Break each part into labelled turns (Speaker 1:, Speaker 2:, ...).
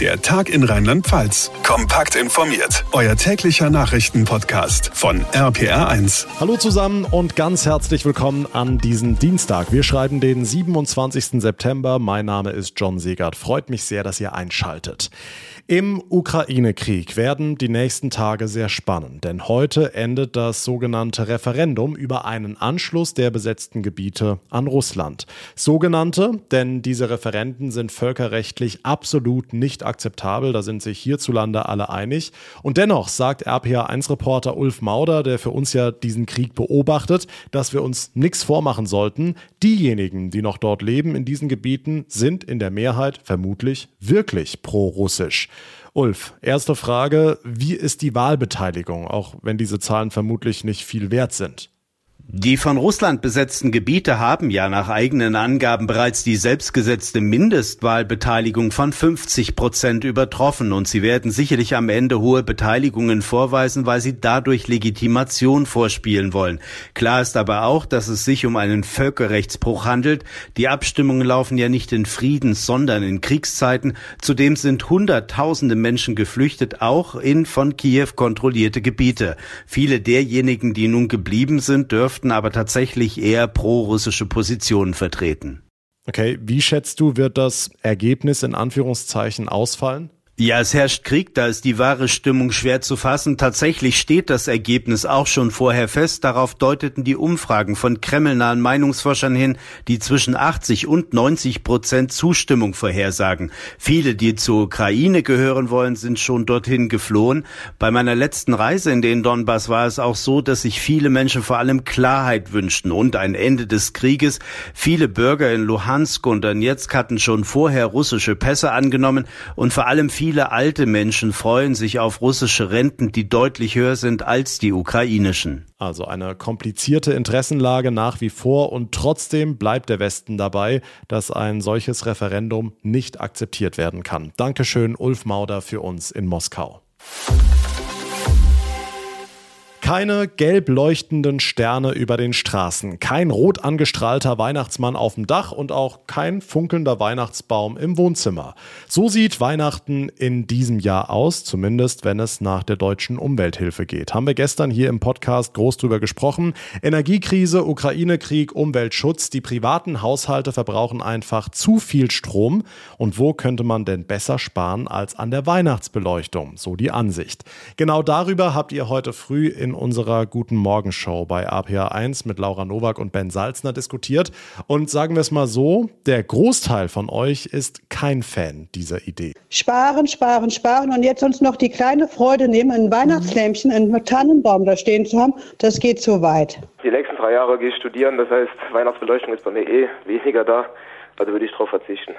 Speaker 1: Der Tag in Rheinland-Pfalz. Kompakt informiert. Euer täglicher Nachrichtenpodcast von RPR1.
Speaker 2: Hallo zusammen und ganz herzlich willkommen an diesem Dienstag. Wir schreiben den 27. September. Mein Name ist John Segert. Freut mich sehr, dass ihr einschaltet. Im Ukraine-Krieg werden die nächsten Tage sehr spannend, denn heute endet das sogenannte Referendum über einen Anschluss der besetzten Gebiete an Russland. Sogenannte, denn diese Referenden sind völkerrechtlich absolut nicht akzeptabel, da sind sich hierzulande alle einig. Und dennoch sagt RPA1-Reporter Ulf Mauder, der für uns ja diesen Krieg beobachtet, dass wir uns nichts vormachen sollten. Diejenigen, die noch dort leben in diesen Gebieten, sind in der Mehrheit vermutlich wirklich pro-russisch. Ulf, erste Frage, wie ist die Wahlbeteiligung, auch wenn diese Zahlen vermutlich nicht viel wert sind?
Speaker 3: Die von Russland besetzten Gebiete haben ja nach eigenen Angaben bereits die selbstgesetzte Mindestwahlbeteiligung von 50 Prozent übertroffen und sie werden sicherlich am Ende hohe Beteiligungen vorweisen, weil sie dadurch Legitimation vorspielen wollen. Klar ist aber auch, dass es sich um einen Völkerrechtsbruch handelt. Die Abstimmungen laufen ja nicht in Friedens, sondern in Kriegszeiten. Zudem sind Hunderttausende Menschen geflüchtet, auch in von Kiew kontrollierte Gebiete. Viele derjenigen, die nun geblieben sind, dürfen dürften aber tatsächlich eher pro-russische Positionen vertreten.
Speaker 2: Okay, wie schätzt du, wird das Ergebnis in Anführungszeichen ausfallen?
Speaker 3: Ja, es herrscht Krieg, da ist die wahre Stimmung schwer zu fassen. Tatsächlich steht das Ergebnis auch schon vorher fest. Darauf deuteten die Umfragen von kremlnahen Meinungsforschern hin, die zwischen 80 und 90 Prozent Zustimmung vorhersagen. Viele, die zur Ukraine gehören wollen, sind schon dorthin geflohen. Bei meiner letzten Reise in den Donbass war es auch so, dass sich viele Menschen vor allem Klarheit wünschten und ein Ende des Krieges. Viele Bürger in Luhansk und Donetsk hatten schon vorher russische Pässe angenommen und vor allem viele Viele alte Menschen freuen sich auf russische Renten, die deutlich höher sind als die ukrainischen.
Speaker 2: Also eine komplizierte Interessenlage nach wie vor und trotzdem bleibt der Westen dabei, dass ein solches Referendum nicht akzeptiert werden kann. Dankeschön, Ulf Mauder, für uns in Moskau. Keine gelb leuchtenden Sterne über den Straßen, kein rot angestrahlter Weihnachtsmann auf dem Dach und auch kein funkelnder Weihnachtsbaum im Wohnzimmer. So sieht Weihnachten in diesem Jahr aus, zumindest wenn es nach der deutschen Umwelthilfe geht. Haben wir gestern hier im Podcast groß drüber gesprochen. Energiekrise, Ukraine-Krieg, Umweltschutz. Die privaten Haushalte verbrauchen einfach zu viel Strom. Und wo könnte man denn besser sparen als an der Weihnachtsbeleuchtung? So die Ansicht. Genau darüber habt ihr heute früh in unserer Guten Morgenshow bei APA1 mit Laura Nowak und Ben Salzner diskutiert. Und sagen wir es mal so, der Großteil von euch ist kein Fan dieser Idee.
Speaker 4: Sparen, sparen, sparen und jetzt uns noch die kleine Freude nehmen, ein Weihnachtslämpchen, einen Tannenbaum da stehen zu haben, das geht zu weit.
Speaker 5: Die nächsten drei Jahre gehe ich studieren, das heißt, Weihnachtsbeleuchtung ist bei mir eh weniger da. Also würde ich darauf verzichten.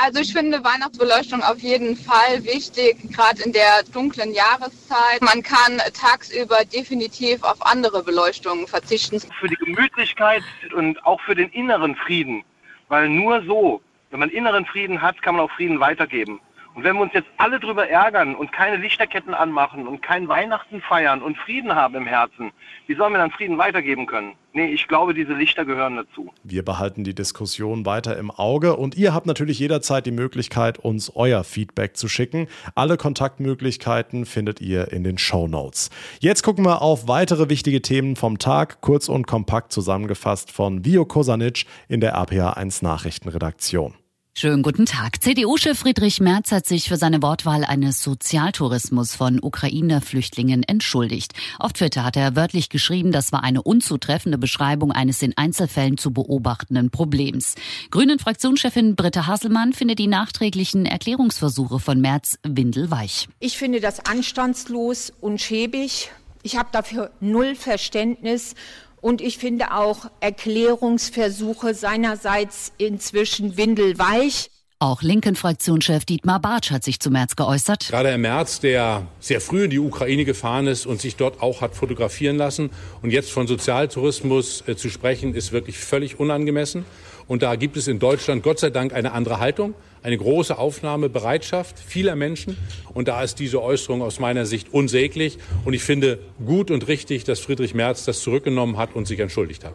Speaker 6: Also ich finde Weihnachtsbeleuchtung auf jeden Fall wichtig, gerade in der dunklen Jahreszeit. Man kann tagsüber definitiv auf andere Beleuchtungen verzichten.
Speaker 7: Für die Gemütlichkeit und auch für den inneren Frieden. Weil nur so, wenn man inneren Frieden hat, kann man auch Frieden weitergeben. Und wenn wir uns jetzt alle drüber ärgern und keine Lichterketten anmachen und kein Weihnachten feiern und Frieden haben im Herzen, wie sollen wir dann Frieden weitergeben können? Nee, ich glaube, diese Lichter gehören dazu.
Speaker 2: Wir behalten die Diskussion weiter im Auge und ihr habt natürlich jederzeit die Möglichkeit, uns euer Feedback zu schicken. Alle Kontaktmöglichkeiten findet ihr in den Show Notes. Jetzt gucken wir auf weitere wichtige Themen vom Tag, kurz und kompakt zusammengefasst von Vio Kosanic in der APA 1 Nachrichtenredaktion.
Speaker 8: Schönen guten Tag. CDU-Chef Friedrich Merz hat sich für seine Wortwahl eines Sozialtourismus von Ukrainer-Flüchtlingen entschuldigt. Auf Twitter hat er wörtlich geschrieben, das war eine unzutreffende Beschreibung eines in Einzelfällen zu beobachtenden Problems. Grünen-Fraktionschefin Britta Hasselmann findet die nachträglichen Erklärungsversuche von Merz windelweich.
Speaker 9: Ich finde das anstandslos und schäbig. Ich habe dafür null Verständnis und ich finde auch Erklärungsversuche seinerseits inzwischen windelweich.
Speaker 8: Auch Linken-Fraktionschef Dietmar Bartsch hat sich zu März geäußert.
Speaker 10: Gerade Herr Merz, der sehr früh in die Ukraine gefahren ist und sich dort auch hat fotografieren lassen und jetzt von Sozialtourismus äh, zu sprechen, ist wirklich völlig unangemessen. Und da gibt es in Deutschland Gott sei Dank eine andere Haltung, eine große Aufnahmebereitschaft vieler Menschen. Und da ist diese Äußerung aus meiner Sicht unsäglich. Und ich finde gut und richtig, dass Friedrich Merz das zurückgenommen hat und sich entschuldigt hat.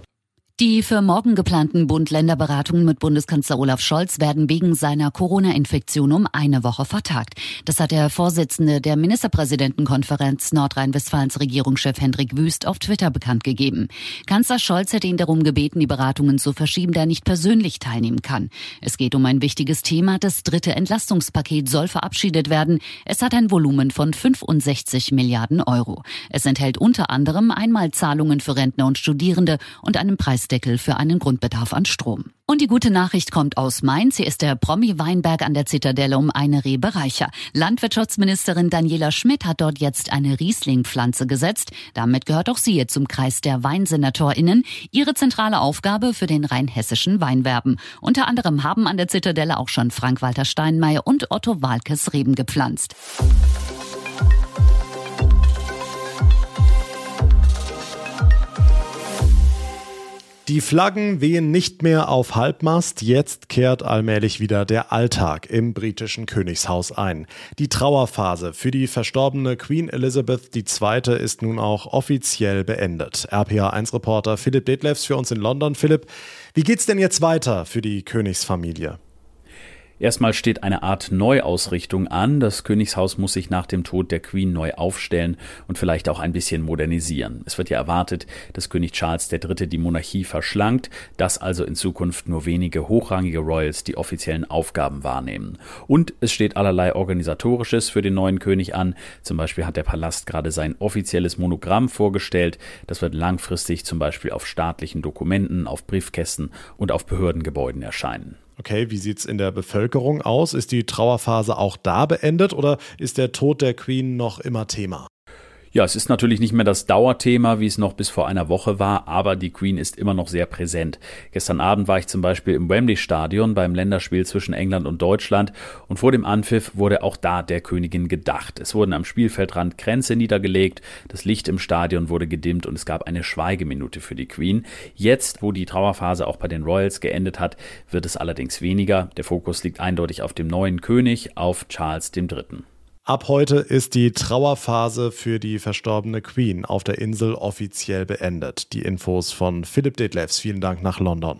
Speaker 8: Die für morgen geplanten Bund-Länder-Beratungen mit Bundeskanzler Olaf Scholz werden wegen seiner Corona-Infektion um eine Woche vertagt. Das hat der Vorsitzende der Ministerpräsidentenkonferenz Nordrhein-Westfalens Regierungschef Hendrik Wüst auf Twitter bekannt gegeben. Kanzler Scholz hätte ihn darum gebeten, die Beratungen zu verschieben, da er nicht persönlich teilnehmen kann. Es geht um ein wichtiges Thema. Das dritte Entlastungspaket soll verabschiedet werden. Es hat ein Volumen von 65 Milliarden Euro. Es enthält unter anderem Einmalzahlungen für Rentner und Studierende und einen Preis Preisdeckel für einen Grundbedarf an Strom. Und die gute Nachricht kommt aus Mainz. Hier ist der Promi-Weinberg an der Zitadelle um eine Rebe reicher. Landwirtschaftsministerin Daniela Schmidt hat dort jetzt eine Riesling-Pflanze gesetzt. Damit gehört auch sie zum Kreis der WeinsenatorInnen. Ihre zentrale Aufgabe für den rheinhessischen Weinwerben. Unter anderem haben an der Zitadelle auch schon Frank-Walter Steinmeier und Otto Walkes Reben gepflanzt.
Speaker 2: Die Flaggen wehen nicht mehr auf Halbmast, jetzt kehrt allmählich wieder der Alltag im britischen Königshaus ein. Die Trauerphase für die verstorbene Queen Elizabeth II. ist nun auch offiziell beendet. RPA1-Reporter Philipp Detlefs für uns in London. Philipp, wie geht's denn jetzt weiter für die Königsfamilie?
Speaker 11: Erstmal steht eine Art Neuausrichtung an. Das Königshaus muss sich nach dem Tod der Queen neu aufstellen und vielleicht auch ein bisschen modernisieren. Es wird ja erwartet, dass König Charles III. die Monarchie verschlankt, dass also in Zukunft nur wenige hochrangige Royals die offiziellen Aufgaben wahrnehmen. Und es steht allerlei Organisatorisches für den neuen König an. Zum Beispiel hat der Palast gerade sein offizielles Monogramm vorgestellt. Das wird langfristig zum Beispiel auf staatlichen Dokumenten, auf Briefkästen und auf Behördengebäuden erscheinen.
Speaker 2: Okay, wie sieht es in der Bevölkerung aus? Ist die Trauerphase auch da beendet oder ist der Tod der Queen noch immer Thema?
Speaker 11: Ja, es ist natürlich nicht mehr das Dauerthema, wie es noch bis vor einer Woche war, aber die Queen ist immer noch sehr präsent. Gestern Abend war ich zum Beispiel im Wembley Stadion beim Länderspiel zwischen England und Deutschland und vor dem Anpfiff wurde auch da der Königin gedacht. Es wurden am Spielfeldrand Kränze niedergelegt, das Licht im Stadion wurde gedimmt und es gab eine Schweigeminute für die Queen. Jetzt, wo die Trauerphase auch bei den Royals geendet hat, wird es allerdings weniger. Der Fokus liegt eindeutig auf dem neuen König, auf Charles III.
Speaker 2: Ab heute ist die Trauerphase für die verstorbene Queen auf der Insel offiziell beendet. Die Infos von Philipp Detlefs. Vielen Dank nach London.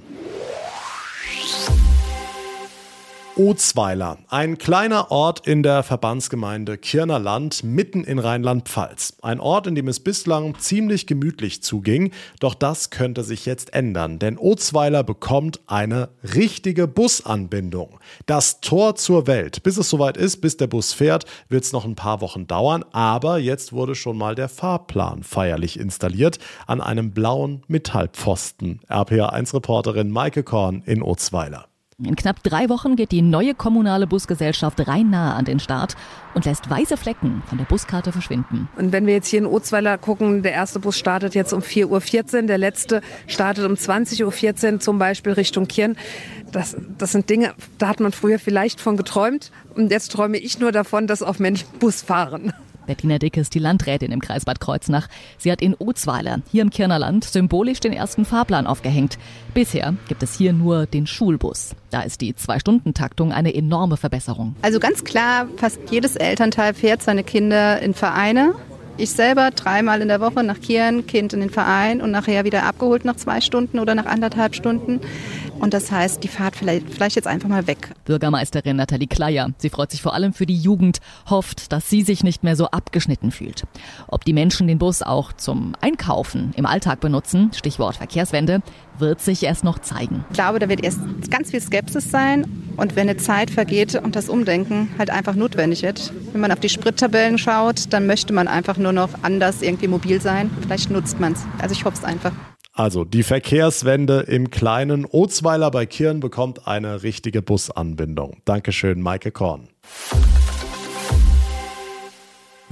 Speaker 2: Ozweiler, ein kleiner Ort in der Verbandsgemeinde Kirner Land mitten in Rheinland-Pfalz. Ein Ort, in dem es bislang ziemlich gemütlich zuging, doch das könnte sich jetzt ändern, denn Ozweiler bekommt eine richtige Busanbindung. Das Tor zur Welt. Bis es soweit ist, bis der Bus fährt, wird es noch ein paar Wochen dauern, aber jetzt wurde schon mal der Fahrplan feierlich installiert an einem blauen Metallpfosten. RPA1-Reporterin Maike Korn in Ozweiler.
Speaker 12: In knapp drei Wochen geht die neue kommunale Busgesellschaft rein nahe an den Start und lässt weiße Flecken von der Buskarte verschwinden.
Speaker 13: Und wenn wir jetzt hier in Ozweiler gucken, der erste Bus startet jetzt um 4.14 Uhr, der letzte startet um 20.14 Uhr, zum Beispiel Richtung Kirn. Das, das sind Dinge, da hat man früher vielleicht von geträumt. Und jetzt träume ich nur davon, dass auch Menschen Bus fahren.
Speaker 12: Bettina Dick ist die Landrätin im Kreis Bad Kreuznach. Sie hat in Ozweiler, hier im Kirnerland, symbolisch den ersten Fahrplan aufgehängt. Bisher gibt es hier nur den Schulbus. Da ist die Zwei-Stunden-Taktung eine enorme Verbesserung.
Speaker 14: Also ganz klar, fast jedes Elternteil fährt seine Kinder in Vereine. Ich selber dreimal in der Woche nach Kirn, Kind in den Verein und nachher wieder abgeholt nach zwei Stunden oder nach anderthalb Stunden. Und das heißt, die Fahrt vielleicht, vielleicht jetzt einfach mal weg.
Speaker 12: Bürgermeisterin Nathalie Kleier. Sie freut sich vor allem für die Jugend, hofft, dass sie sich nicht mehr so abgeschnitten fühlt. Ob die Menschen den Bus auch zum Einkaufen im Alltag benutzen, Stichwort Verkehrswende, wird sich erst noch zeigen.
Speaker 14: Ich glaube, da wird erst ganz viel Skepsis sein. Und wenn eine Zeit vergeht und das Umdenken halt einfach notwendig wird. Wenn man auf die Sprittabellen schaut, dann möchte man einfach nur noch anders irgendwie mobil sein. Vielleicht nutzt man es. Also ich hoffe es einfach.
Speaker 2: Also die Verkehrswende im kleinen Ozweiler bei Kirn bekommt eine richtige Busanbindung. Dankeschön, Maike Korn.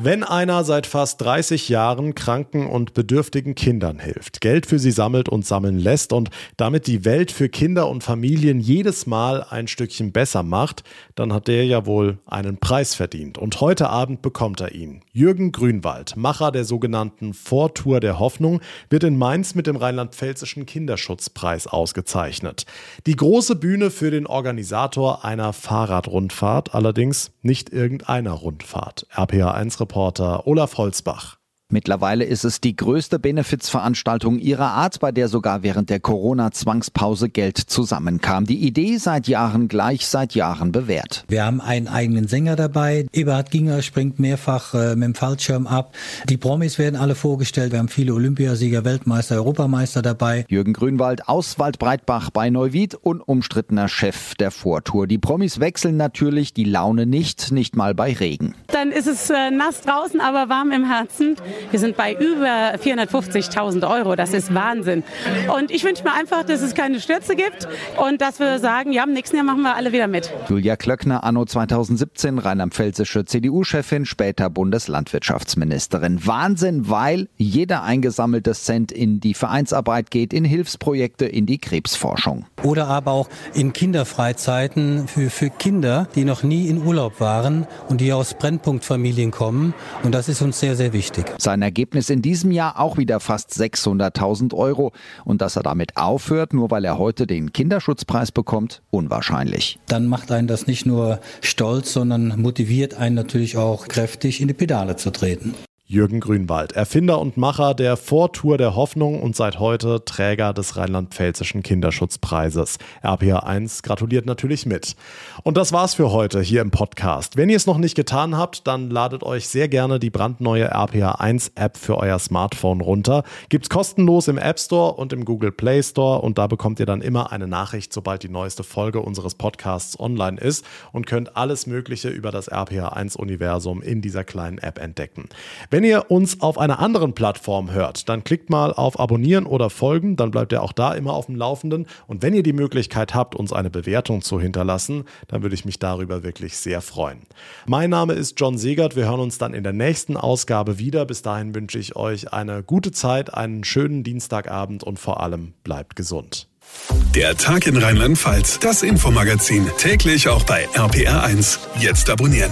Speaker 2: Wenn einer seit fast 30 Jahren kranken und bedürftigen Kindern hilft, Geld für sie sammelt und sammeln lässt und damit die Welt für Kinder und Familien jedes Mal ein Stückchen besser macht, dann hat der ja wohl einen Preis verdient. Und heute Abend bekommt er ihn. Jürgen Grünwald, Macher der sogenannten Vortour der Hoffnung, wird in Mainz mit dem Rheinland-Pfälzischen Kinderschutzpreis ausgezeichnet. Die große Bühne für den Organisator einer Fahrradrundfahrt, allerdings nicht irgendeiner Rundfahrt. RPA 1 Reporter Olaf Holzbach.
Speaker 15: Mittlerweile ist es die größte Benefizveranstaltung ihrer Art, bei der sogar während der Corona-Zwangspause Geld zusammenkam. Die Idee seit Jahren gleich, seit Jahren bewährt.
Speaker 16: Wir haben einen eigenen Sänger dabei. Eberhard Ginger springt mehrfach äh, mit dem Fallschirm ab. Die Promis werden alle vorgestellt. Wir haben viele Olympiasieger, Weltmeister, Europameister dabei.
Speaker 15: Jürgen Grünwald aus Waldbreitbach bei Neuwied, unumstrittener Chef der Vortour. Die Promis wechseln natürlich die Laune nicht, nicht mal bei Regen.
Speaker 17: Dann ist es äh, nass draußen, aber warm im Herzen. Wir sind bei über 450.000 Euro. Das ist Wahnsinn. Und ich wünsche mir einfach, dass es keine Stürze gibt und dass wir sagen, ja, im nächsten Jahr machen wir alle wieder mit.
Speaker 15: Julia Klöckner, anno 2017, rheinland-pfälzische CDU-Chefin, später Bundeslandwirtschaftsministerin. Wahnsinn, weil jeder eingesammelte Cent in die Vereinsarbeit geht, in Hilfsprojekte, in die Krebsforschung.
Speaker 16: Oder aber auch in Kinderfreizeiten für, für Kinder, die noch nie in Urlaub waren und die aus Brennpunktfamilien kommen. Und das ist uns sehr, sehr wichtig.
Speaker 15: Sein Ergebnis in diesem Jahr auch wieder fast 600.000 Euro. Und dass er damit aufhört, nur weil er heute den Kinderschutzpreis bekommt, unwahrscheinlich.
Speaker 16: Dann macht einen das nicht nur stolz, sondern motiviert einen natürlich auch kräftig in die Pedale zu treten.
Speaker 2: Jürgen Grünwald, Erfinder und Macher der Vortour der Hoffnung und seit heute Träger des Rheinland-Pfälzischen Kinderschutzpreises. RPA 1 gratuliert natürlich mit. Und das war's für heute hier im Podcast. Wenn ihr es noch nicht getan habt, dann ladet euch sehr gerne die brandneue RPA 1 App für euer Smartphone runter. Gibt's kostenlos im App Store und im Google Play Store und da bekommt ihr dann immer eine Nachricht, sobald die neueste Folge unseres Podcasts online ist und könnt alles Mögliche über das RPA 1 Universum in dieser kleinen App entdecken. Wenn wenn ihr uns auf einer anderen Plattform hört, dann klickt mal auf Abonnieren oder Folgen, dann bleibt ihr auch da immer auf dem Laufenden. Und wenn ihr die Möglichkeit habt, uns eine Bewertung zu hinterlassen, dann würde ich mich darüber wirklich sehr freuen. Mein Name ist John Segert. Wir hören uns dann in der nächsten Ausgabe wieder. Bis dahin wünsche ich euch eine gute Zeit, einen schönen Dienstagabend und vor allem bleibt gesund.
Speaker 1: Der Tag in Rheinland-Pfalz, das Infomagazin, täglich auch bei RPR1. Jetzt abonnieren.